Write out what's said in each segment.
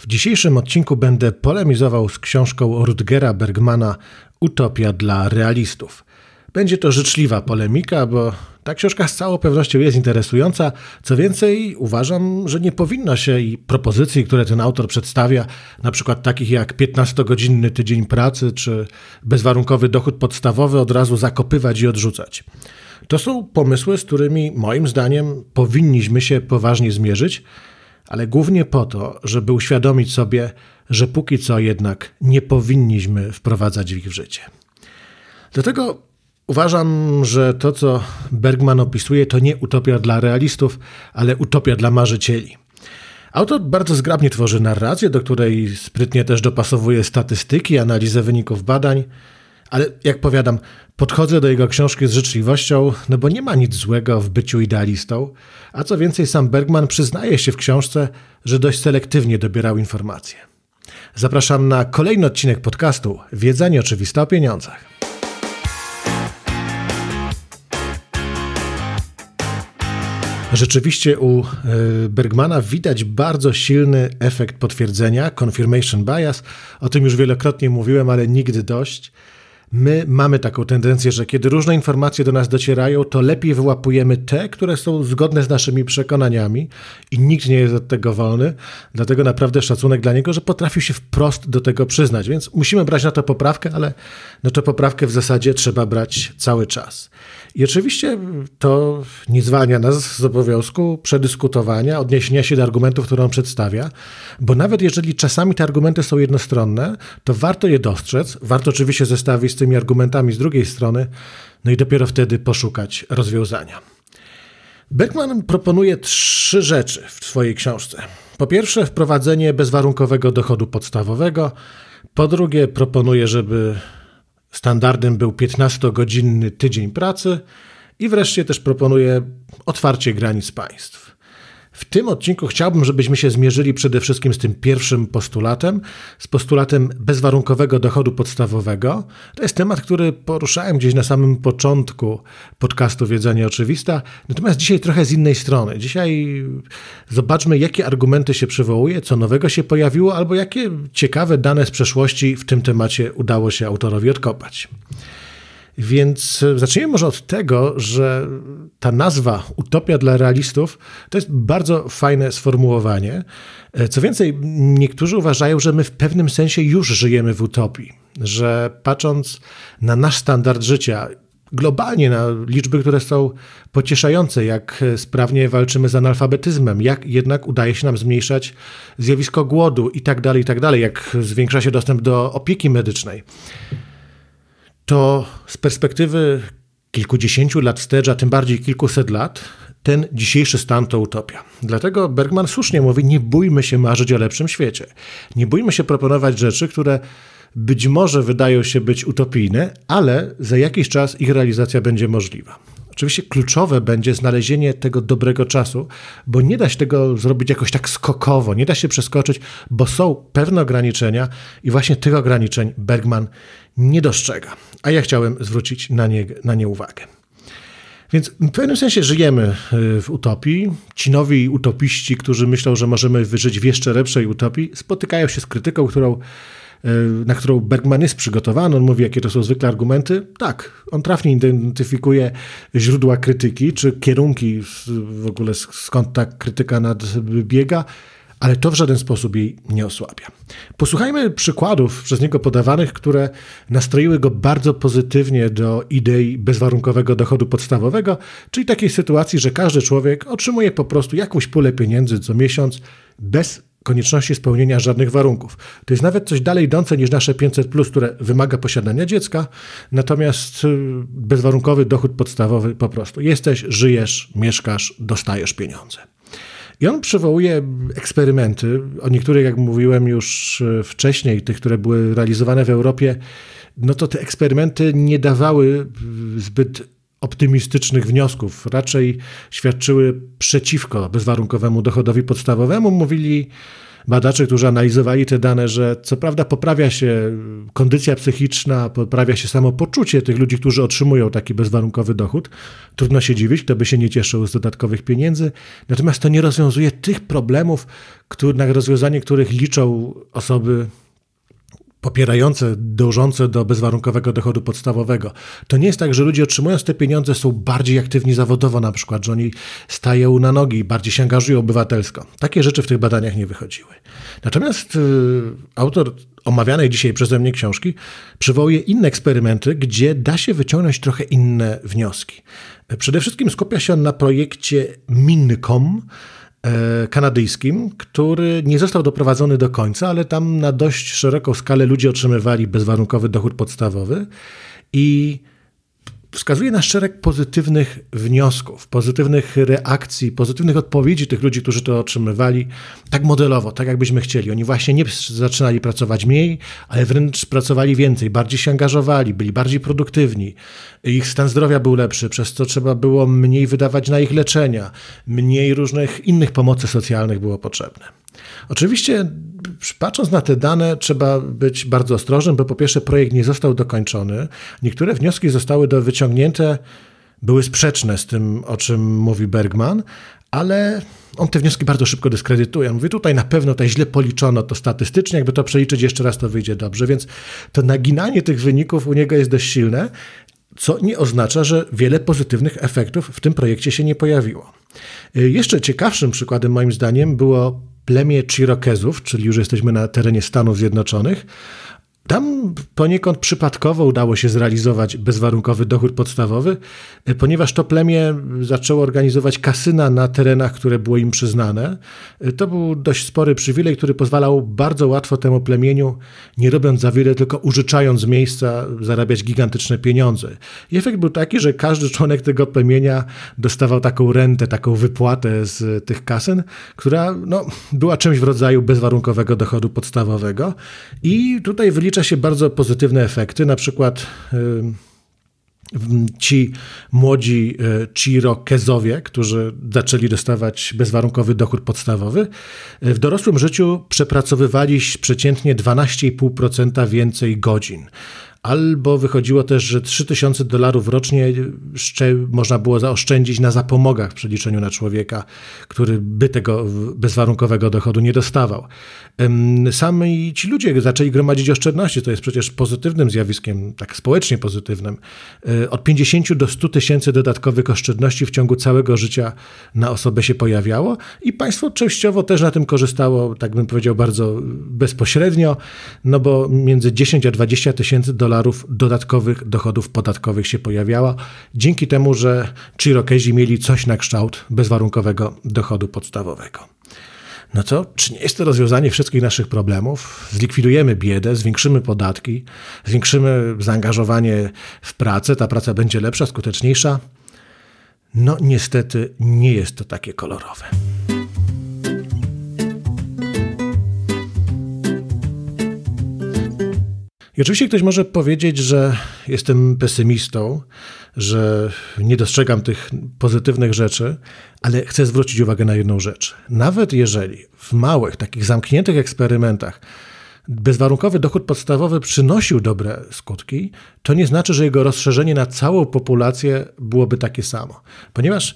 W dzisiejszym odcinku będę polemizował z książką Rutgera Bergmana Utopia dla realistów. Będzie to życzliwa polemika, bo ta książka z całą pewnością jest interesująca. Co więcej, uważam, że nie powinno się i propozycji, które ten autor przedstawia, na przykład takich jak 15-godzinny tydzień pracy czy bezwarunkowy dochód podstawowy, od razu zakopywać i odrzucać. To są pomysły, z którymi moim zdaniem powinniśmy się poważnie zmierzyć, ale głównie po to, żeby uświadomić sobie, że póki co jednak nie powinniśmy wprowadzać ich w życie. Dlatego uważam, że to, co Bergman opisuje, to nie utopia dla realistów, ale utopia dla marzycieli. Autor bardzo zgrabnie tworzy narrację, do której sprytnie też dopasowuje statystyki, analizę wyników badań, ale jak powiadam, podchodzę do jego książki z życzliwością, no bo nie ma nic złego w byciu idealistą, a co więcej, sam Bergman przyznaje się w książce, że dość selektywnie dobierał informacje. Zapraszam na kolejny odcinek podcastu Wiedza nieoczywista o pieniądzach. Rzeczywiście u e, Bergmana widać bardzo silny efekt potwierdzenia, confirmation bias. O tym już wielokrotnie mówiłem, ale nigdy dość. My mamy taką tendencję, że kiedy różne informacje do nas docierają, to lepiej wyłapujemy te, które są zgodne z naszymi przekonaniami i nikt nie jest od tego wolny. Dlatego naprawdę szacunek dla niego, że potrafił się wprost do tego przyznać. Więc musimy brać na to poprawkę, ale no to poprawkę w zasadzie trzeba brać cały czas. I oczywiście to nie zwalnia nas z obowiązku przedyskutowania, odniesienia się do argumentów, które on przedstawia, bo nawet jeżeli czasami te argumenty są jednostronne, to warto je dostrzec, warto oczywiście zestawić z tymi argumentami z drugiej strony, no i dopiero wtedy poszukać rozwiązania. Beckman proponuje trzy rzeczy w swojej książce. Po pierwsze, wprowadzenie bezwarunkowego dochodu podstawowego. Po drugie, proponuje, żeby Standardem był 15-godzinny tydzień pracy i wreszcie też proponuję otwarcie granic państw. W tym odcinku chciałbym, żebyśmy się zmierzyli przede wszystkim z tym pierwszym postulatem, z postulatem bezwarunkowego dochodu podstawowego. To jest temat, który poruszałem gdzieś na samym początku podcastu Wiedzenie Oczywista, natomiast dzisiaj trochę z innej strony. Dzisiaj zobaczmy, jakie argumenty się przywołuje, co nowego się pojawiło, albo jakie ciekawe dane z przeszłości w tym temacie udało się autorowi odkopać. Więc e, zacznijmy może od tego, że ta nazwa Utopia dla realistów to jest bardzo fajne sformułowanie. E, co więcej, niektórzy uważają, że my w pewnym sensie już żyjemy w utopii, że patrząc na nasz standard życia, globalnie na liczby, które są pocieszające, jak sprawnie walczymy z analfabetyzmem, jak jednak udaje się nam zmniejszać zjawisko głodu i tak dalej, i tak dalej, jak zwiększa się dostęp do opieki medycznej to z perspektywy kilkudziesięciu lat wstecz, a tym bardziej kilkuset lat, ten dzisiejszy stan to utopia. Dlatego Bergman słusznie mówi: nie bójmy się marzyć o lepszym świecie. Nie bójmy się proponować rzeczy, które być może wydają się być utopijne, ale za jakiś czas ich realizacja będzie możliwa. Oczywiście kluczowe będzie znalezienie tego dobrego czasu, bo nie da się tego zrobić jakoś tak skokowo, nie da się przeskoczyć, bo są pewne ograniczenia i właśnie tych ograniczeń Bergman nie dostrzega. A ja chciałem zwrócić na nie, na nie uwagę. Więc w pewnym sensie żyjemy y, w utopii. Ci nowi utopiści, którzy myślą, że możemy wyżyć w jeszcze lepszej utopii, spotykają się z krytyką, którą na którą Bergman jest przygotowany. On mówi, jakie to są zwykle argumenty. Tak, on trafnie identyfikuje źródła krytyki, czy kierunki w ogóle skąd ta krytyka nadbiega, ale to w żaden sposób jej nie osłabia. Posłuchajmy przykładów przez niego podawanych, które nastroiły go bardzo pozytywnie do idei bezwarunkowego dochodu podstawowego, czyli takiej sytuacji, że każdy człowiek otrzymuje po prostu jakąś pulę pieniędzy co miesiąc bez konieczności spełnienia żadnych warunków. To jest nawet coś dalej idące niż nasze 500, które wymaga posiadania dziecka, natomiast y, bezwarunkowy dochód podstawowy po prostu. Jesteś, żyjesz, mieszkasz, dostajesz pieniądze. I on przywołuje eksperymenty, o niektórych, jak mówiłem już y, wcześniej, tych, które były realizowane w Europie, no to te eksperymenty nie dawały y, zbyt optymistycznych wniosków, raczej świadczyły przeciwko bezwarunkowemu dochodowi podstawowemu. Mówili, badaczy, którzy analizowali te dane, że co prawda poprawia się kondycja psychiczna, poprawia się samopoczucie tych ludzi, którzy otrzymują taki bezwarunkowy dochód. Trudno się dziwić, kto by się nie cieszył z dodatkowych pieniędzy. Natomiast to nie rozwiązuje tych problemów, które, na rozwiązanie których liczą osoby popierające, dążące do bezwarunkowego dochodu podstawowego. To nie jest tak, że ludzie otrzymując te pieniądze są bardziej aktywni zawodowo na przykład, że oni stają na nogi, bardziej się angażują obywatelsko. Takie rzeczy w tych badaniach nie wychodziły. Natomiast y, autor omawianej dzisiaj przeze mnie książki przywołuje inne eksperymenty, gdzie da się wyciągnąć trochę inne wnioski. Przede wszystkim skupia się on na projekcie Mincom, kanadyjskim, który nie został doprowadzony do końca, ale tam na dość szeroką skalę ludzie otrzymywali bezwarunkowy dochód podstawowy i wskazuje na szereg pozytywnych wniosków, pozytywnych reakcji, pozytywnych odpowiedzi tych ludzi, którzy to otrzymywali, tak modelowo, tak jakbyśmy chcieli. Oni właśnie nie zaczynali pracować mniej, ale wręcz pracowali więcej, bardziej się angażowali, byli bardziej produktywni. Ich stan zdrowia był lepszy, przez co trzeba było mniej wydawać na ich leczenia, mniej różnych innych pomocy socjalnych było potrzebne. Oczywiście, patrząc na te dane, trzeba być bardzo ostrożnym, bo po pierwsze, projekt nie został dokończony. Niektóre wnioski zostały do wyciągnięte, były sprzeczne z tym, o czym mówi Bergman, ale on te wnioski bardzo szybko dyskredytuje. Mówi, tutaj na pewno to źle policzono to statystycznie, jakby to przeliczyć jeszcze raz, to wyjdzie dobrze. Więc to naginanie tych wyników u niego jest dość silne, co nie oznacza, że wiele pozytywnych efektów w tym projekcie się nie pojawiło. Jeszcze ciekawszym przykładem, moim zdaniem, było plemię Chirokezów, czyli już jesteśmy na terenie Stanów Zjednoczonych, tam poniekąd przypadkowo udało się zrealizować bezwarunkowy dochód podstawowy, e, ponieważ to plemię zaczęło organizować kasyna na terenach, które było im przyznane. E, to był dość spory przywilej, który pozwalał bardzo łatwo temu plemieniu, nie robiąc za wiele, tylko użyczając miejsca, zarabiać gigantyczne pieniądze. I efekt był taki, że każdy członek tego plemienia dostawał taką rentę, taką wypłatę z tych kasyn, która no, była czymś w rodzaju bezwarunkowego dochodu podstawowego. I tutaj wylicza się bardzo pozytywne efekty, na przykład ci młodzi Chirokezowie, którzy zaczęli dostawać bezwarunkowy dochód podstawowy, w dorosłym życiu przepracowywali przeciętnie 12,5% więcej godzin albo wychodziło też, że 3000 dolarów rocznie można było zaoszczędzić na zapomogach w przeliczeniu na człowieka, który by tego bezwarunkowego dochodu nie dostawał. Sami ci ludzie zaczęli gromadzić oszczędności, to jest przecież pozytywnym zjawiskiem, tak społecznie pozytywnym. E, od 50 do 100 tysięcy dodatkowych oszczędności w ciągu całego życia na osobę się pojawiało i państwo częściowo też na tym korzystało, tak bym powiedział, bardzo bezpośrednio, no bo między 10 a 20 tysięcy dolarów dolarów dodatkowych dochodów podatkowych się pojawiała, dzięki temu, że Chirokezi mieli coś na kształt bezwarunkowego dochodu podstawowego. No co, czy nie jest to rozwiązanie wszystkich naszych problemów? Zlikwidujemy biedę, zwiększymy podatki, zwiększymy zaangażowanie w pracę, ta praca będzie lepsza, skuteczniejsza? No niestety nie jest to takie kolorowe. I oczywiście ktoś może powiedzieć, że jestem pesymistą, że nie dostrzegam tych pozytywnych rzeczy, ale chcę zwrócić uwagę na jedną rzecz. Nawet jeżeli w małych, takich zamkniętych eksperymentach bezwarunkowy dochód podstawowy przynosił dobre skutki, to nie znaczy, że jego rozszerzenie na całą populację byłoby takie samo. Ponieważ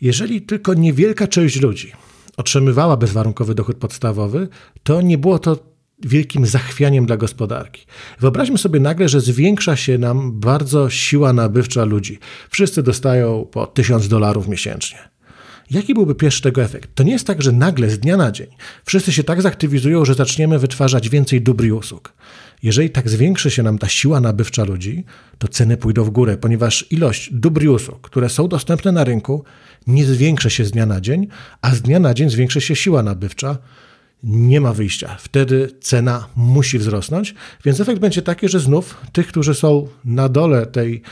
jeżeli tylko niewielka część ludzi otrzymywała bezwarunkowy dochód podstawowy, to nie było to wielkim zachwianiem dla gospodarki. Wyobraźmy sobie nagle, że zwiększa się nam bardzo siła nabywcza ludzi. Wszyscy dostają po 1000 dolarów miesięcznie. Jaki byłby pierwszy tego efekt? To nie jest tak, że nagle z dnia na dzień wszyscy się tak zaktywizują, że zaczniemy wytwarzać więcej dóbr i usług. Jeżeli tak zwiększy się nam ta siła nabywcza ludzi, to ceny pójdą w górę, ponieważ ilość dóbr i usług, które są dostępne na rynku, nie zwiększy się z dnia na dzień, a z dnia na dzień zwiększy się siła nabywcza, nie ma wyjścia. Wtedy cena musi wzrosnąć, więc efekt będzie taki, że znów tych, którzy są na dole tej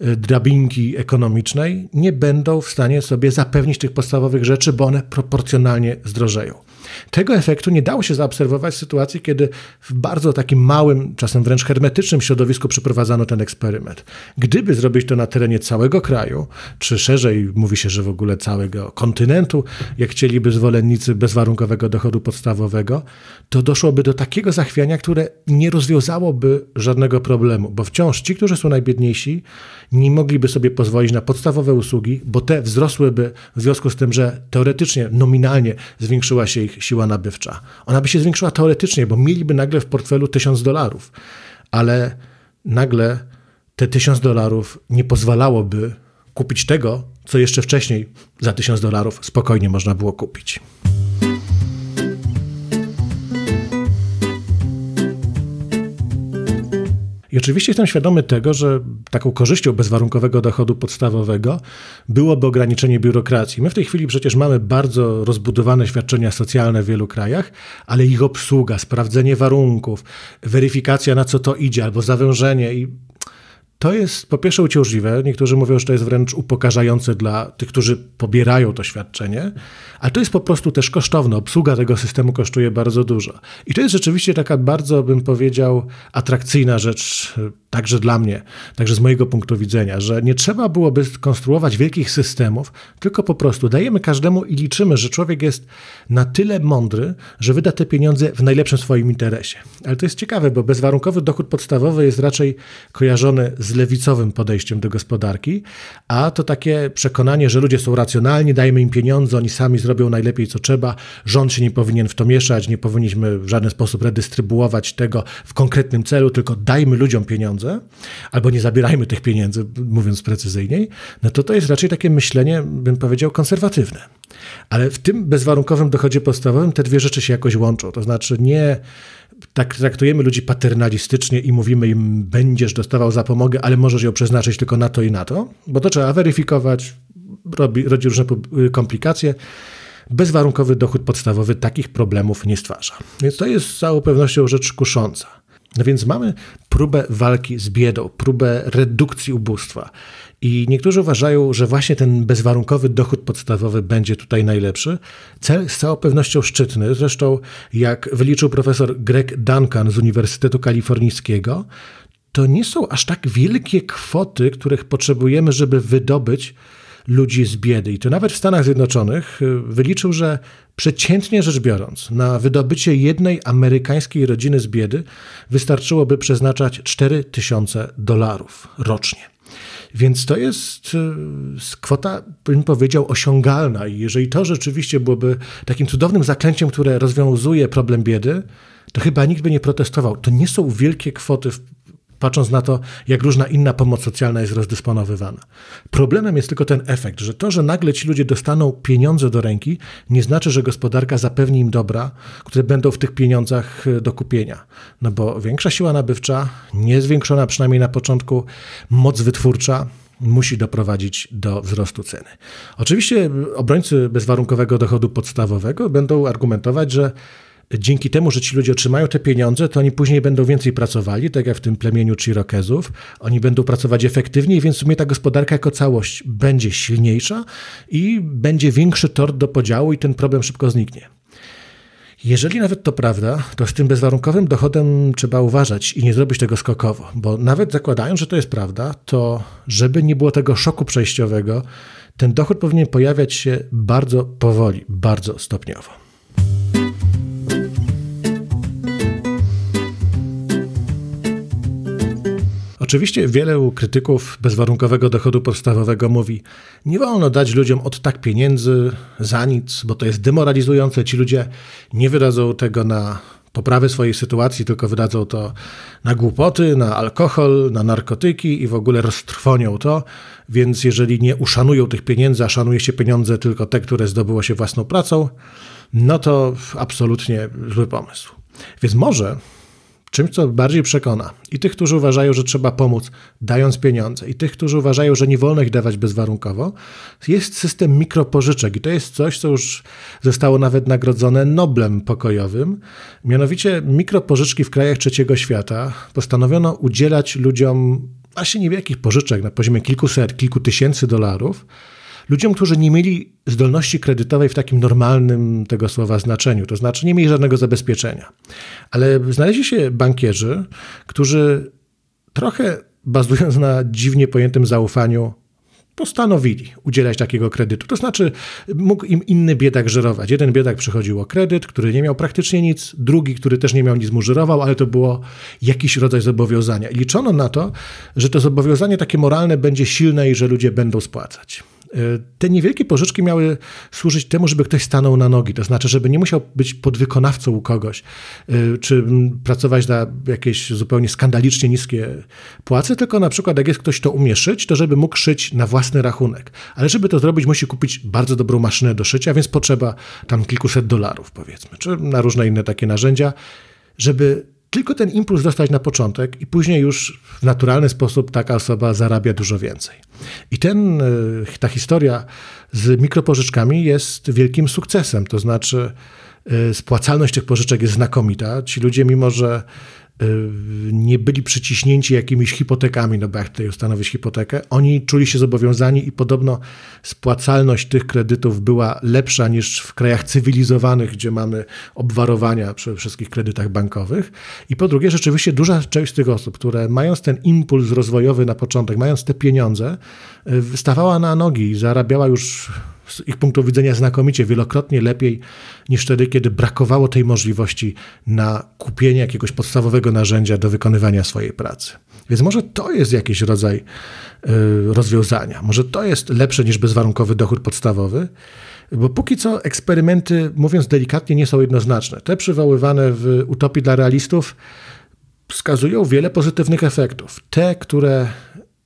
e, drabinki ekonomicznej, nie będą w stanie sobie zapewnić tych podstawowych rzeczy, bo one proporcjonalnie zdrożeją. Tego efektu nie dało się zaobserwować w sytuacji, kiedy w bardzo takim małym, czasem wręcz hermetycznym środowisku przeprowadzano ten eksperyment. Gdyby zrobić to na terenie całego kraju, czy szerzej mówi się, że w ogóle całego kontynentu, jak chcieliby zwolennicy bezwarunkowego dochodu podstawowego, to doszłoby do takiego zachwiania, które nie rozwiązałoby żadnego problemu, bo wciąż ci, którzy są najbiedniejsi, nie mogliby sobie pozwolić na podstawowe usługi, bo te wzrosłyby w związku z tym, że teoretycznie, nominalnie zwiększyła się ich siła nabywcza. Ona by się zwiększyła teoretycznie, bo mieliby nagle w portfelu tysiąc dolarów, ale nagle te tysiąc dolarów nie pozwalałoby kupić tego, co jeszcze wcześniej za tysiąc dolarów spokojnie można było kupić. I oczywiście jestem świadomy tego, że taką korzyścią bezwarunkowego dochodu podstawowego byłoby ograniczenie biurokracji. My w tej chwili przecież mamy bardzo rozbudowane świadczenia socjalne w wielu krajach, ale ich obsługa, sprawdzenie warunków, weryfikacja na co to idzie albo zawężenie i to jest po pierwsze uciążliwe. Niektórzy mówią, że to jest wręcz upokarzające dla tych, którzy pobierają to świadczenie, ale to jest po prostu też kosztowne. Obsługa tego systemu kosztuje bardzo dużo. I to jest rzeczywiście taka bardzo, bym powiedział, atrakcyjna rzecz, także dla mnie, także z mojego punktu widzenia, że nie trzeba byłoby konstruować wielkich systemów, tylko po prostu dajemy każdemu i liczymy, że człowiek jest na tyle mądry, że wyda te pieniądze w najlepszym swoim interesie. Ale to jest ciekawe, bo bezwarunkowy dochód podstawowy jest raczej kojarzony z lewicowym podejściem do gospodarki, a to takie przekonanie, że ludzie są racjonalni, dajmy im pieniądze, oni sami zrobią najlepiej co trzeba, rząd się nie powinien w to mieszać, nie powinniśmy w żaden sposób redystrybuować tego w konkretnym celu, tylko dajmy ludziom pieniądze, albo nie zabierajmy tych pieniędzy, mówiąc precyzyjniej, no to to jest raczej takie myślenie, bym powiedział, konserwatywne. Ale w tym bezwarunkowym dochodzie podstawowym te dwie rzeczy się jakoś łączą. To znaczy nie tak traktujemy ludzi paternalistycznie i mówimy im, będziesz dostawał zapomogę, ale możesz ją przeznaczyć tylko na to i na to, bo to trzeba weryfikować, robi, rodzi różne komplikacje. Bezwarunkowy dochód podstawowy takich problemów nie stwarza. Więc to jest z całą pewnością rzecz kusząca. No więc mamy próbę walki z biedą, próbę redukcji ubóstwa. I niektórzy uważają, że właśnie ten bezwarunkowy dochód podstawowy będzie tutaj najlepszy. Cel z całą pewnością szczytny. Zresztą, jak wyliczył profesor Greg Duncan z Uniwersytetu Kalifornijskiego, to nie są aż tak wielkie kwoty, których potrzebujemy, żeby wydobyć ludzi z biedy. I to nawet w Stanach Zjednoczonych y, wyliczył, że przeciętnie rzecz biorąc, na wydobycie jednej amerykańskiej rodziny z biedy wystarczyłoby przeznaczać 4000 dolarów rocznie. Więc to jest y, kwota, bym powiedział, osiągalna. I jeżeli to rzeczywiście byłoby takim cudownym zaklęciem, które rozwiązuje problem biedy, to chyba nikt by nie protestował. To nie są wielkie kwoty patrząc na to, jak różna inna pomoc socjalna jest rozdysponowywana. Problemem jest tylko ten efekt, że to, że nagle ci ludzie dostaną pieniądze do ręki, nie znaczy, że gospodarka zapewni im dobra, które będą w tych pieniądzach e, do kupienia. No bo większa siła nabywcza, niezwiększona przynajmniej na początku moc wytwórcza, musi doprowadzić do wzrostu ceny. Oczywiście obrońcy bezwarunkowego dochodu podstawowego będą argumentować, że dzięki temu, że ci ludzie otrzymają te pieniądze, to oni później będą więcej pracowali, tak jak w tym plemieniu Chirokezów. Oni będą pracować efektywniej, więc w sumie ta gospodarka jako całość będzie silniejsza i będzie większy tort do podziału i ten problem szybko zniknie. Jeżeli nawet to prawda, to z tym bezwarunkowym dochodem trzeba uważać i nie zrobić tego skokowo, bo nawet zakładając, że to jest prawda, to żeby nie było tego szoku przejściowego, ten dochód powinien pojawiać się bardzo powoli, bardzo stopniowo. Oczywiście wielu krytyków bezwarunkowego dochodu podstawowego mówi, nie wolno dać ludziom od tak pieniędzy za nic, bo to jest demoralizujące. Ci ludzie nie wydadzą tego na poprawę swojej sytuacji, tylko wydadzą to na głupoty, na alkohol, na narkotyki i w ogóle roztrwonią to. Więc jeżeli nie uszanują tych pieniędzy, a szanuje się pieniądze tylko te, które zdobyło się własną pracą, no to absolutnie zły pomysł. Więc może czymś, co bardziej przekona i tych, którzy uważają, że trzeba pomóc, dając pieniądze, i tych, którzy uważają, że nie wolno ich dawać bezwarunkowo, jest system mikropożyczek. I to jest coś, co już zostało nawet nagrodzone Noblem pokojowym. Mianowicie mikropożyczki w krajach trzeciego świata postanowiono udzielać ludziom właśnie niewielkich pożyczek na poziomie kilkuset, kilku tysięcy dolarów, ludziom, którzy nie mieli zdolności kredytowej w takim normalnym tego słowa znaczeniu, to znaczy nie mieli żadnego zabezpieczenia. Ale znaleźli się bankierzy, którzy trochę bazując na dziwnie pojętym zaufaniu, postanowili udzielać takiego kredytu. To znaczy, mógł im inny biedak żerować. Jeden biedak przychodził o kredyt, który nie miał praktycznie nic, drugi, który też nie miał nic, mu żerował, ale to było jakiś rodzaj zobowiązania. I liczono na to, że to zobowiązanie takie moralne będzie silne i że ludzie będą spłacać. Te niewielkie pożyczki miały służyć temu, żeby ktoś stanął na nogi, to znaczy, żeby nie musiał być podwykonawcą u kogoś, y, czy pracować na jakieś zupełnie skandalicznie niskie płace, tylko na przykład jak jest ktoś, kto umie szyć, to żeby mógł szyć na własny rachunek. Ale żeby to zrobić, musi kupić bardzo dobrą maszynę do szycia, więc potrzeba tam kilkuset dolarów, powiedzmy, czy na różne inne takie narzędzia, żeby tylko ten impuls dostać na początek i później już w naturalny sposób taka osoba zarabia dużo więcej. I ten, e, ta historia z mikropożyczkami jest wielkim sukcesem, to znaczy e, spłacalność tych pożyczek jest znakomita. Ci ludzie, mimo że nie byli przyciśnięci jakimiś hipotekami, no bo jak tutaj ustanowić hipotekę, oni czuli się zobowiązani i podobno spłacalność tych kredytów była lepsza niż w krajach cywilizowanych, gdzie mamy obwarowania przy wszystkich kredytach bankowych. I po drugie, rzeczywiście duża część tych osób, które mając ten impuls rozwojowy na początek, mając te pieniądze, y, stawała na nogi i zarabiała już z ich punktu widzenia znakomicie, wielokrotnie lepiej niż wtedy, kiedy brakowało tej możliwości na kupienie jakiegoś podstawowego narzędzia do wykonywania swojej pracy. Więc może to jest jakiś rodzaj y, rozwiązania, może to jest lepsze niż bezwarunkowy dochód podstawowy, bo póki co eksperymenty, mówiąc delikatnie, nie są jednoznaczne. Te przywoływane w Utopii dla realistów wskazują wiele pozytywnych efektów. Te, które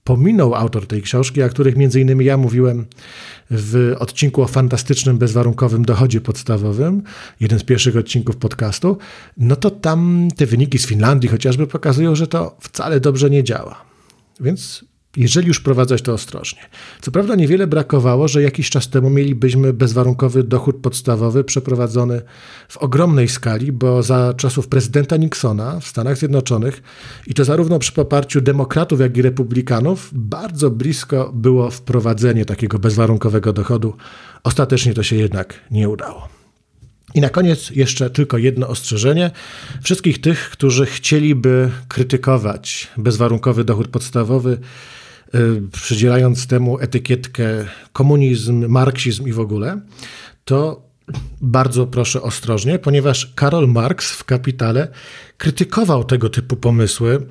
pominął autor tej książki, o których między innymi ja mówiłem w odcinku o fantastycznym, bezwarunkowym dochodzie podstawowym, jeden z pierwszych odcinków podcastu, no to tam te wyniki z Finlandii chociażby pokazują, że to wcale dobrze nie działa. Więc jeżeli już wprowadzać to ostrożnie. Co prawda niewiele brakowało, że jakiś czas temu mielibyśmy bezwarunkowy dochód podstawowy przeprowadzony w ogromnej skali, bo za czasów prezydenta Nixona w Stanach Zjednoczonych i to zarówno przy poparciu demokratów, jak i republikanów, bardzo blisko było wprowadzenie takiego bezwarunkowego dochodu. Ostatecznie to się jednak nie udało. I na koniec jeszcze tylko jedno ostrzeżenie. Wszystkich tych, którzy chcieliby krytykować bezwarunkowy dochód podstawowy, przydzielając temu etykietkę komunizm, marksizm i w ogóle, to bardzo proszę ostrożnie, ponieważ Karol Marx w Kapitale krytykował tego typu pomysły,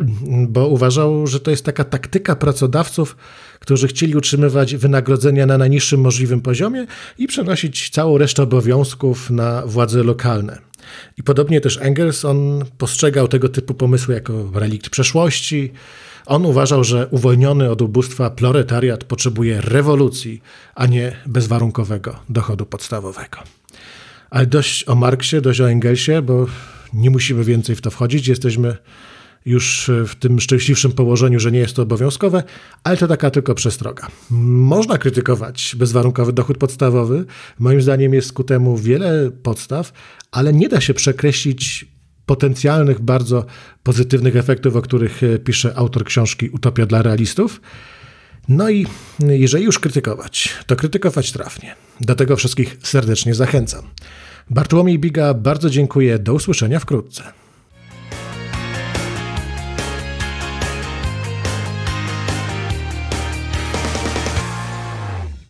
bo uważał, że to jest taka taktyka pracodawców, którzy chcieli utrzymywać wynagrodzenia na najniższym możliwym poziomie i przenosić całą resztę obowiązków na władze lokalne. I podobnie też Engels, on postrzegał tego typu pomysły jako relikt przeszłości, on uważał, że uwolniony od ubóstwa proletariat potrzebuje rewolucji, a nie bezwarunkowego dochodu podstawowego. Ale dość o Marksie, dość o Engelsie, bo nie musimy więcej w to wchodzić. Jesteśmy już w tym szczęśliwszym położeniu, że nie jest to obowiązkowe, ale to taka tylko przestroga. Można krytykować bezwarunkowy dochód podstawowy. Moim zdaniem jest ku temu wiele podstaw, ale nie da się przekreślić potencjalnych, bardzo pozytywnych efektów, o których e, pisze autor książki Utopia dla realistów. No i jeżeli już krytykować, to krytykować trafnie. Do tego wszystkich serdecznie zachęcam. Bartłomiej Biga, bardzo dziękuję. Do usłyszenia wkrótce.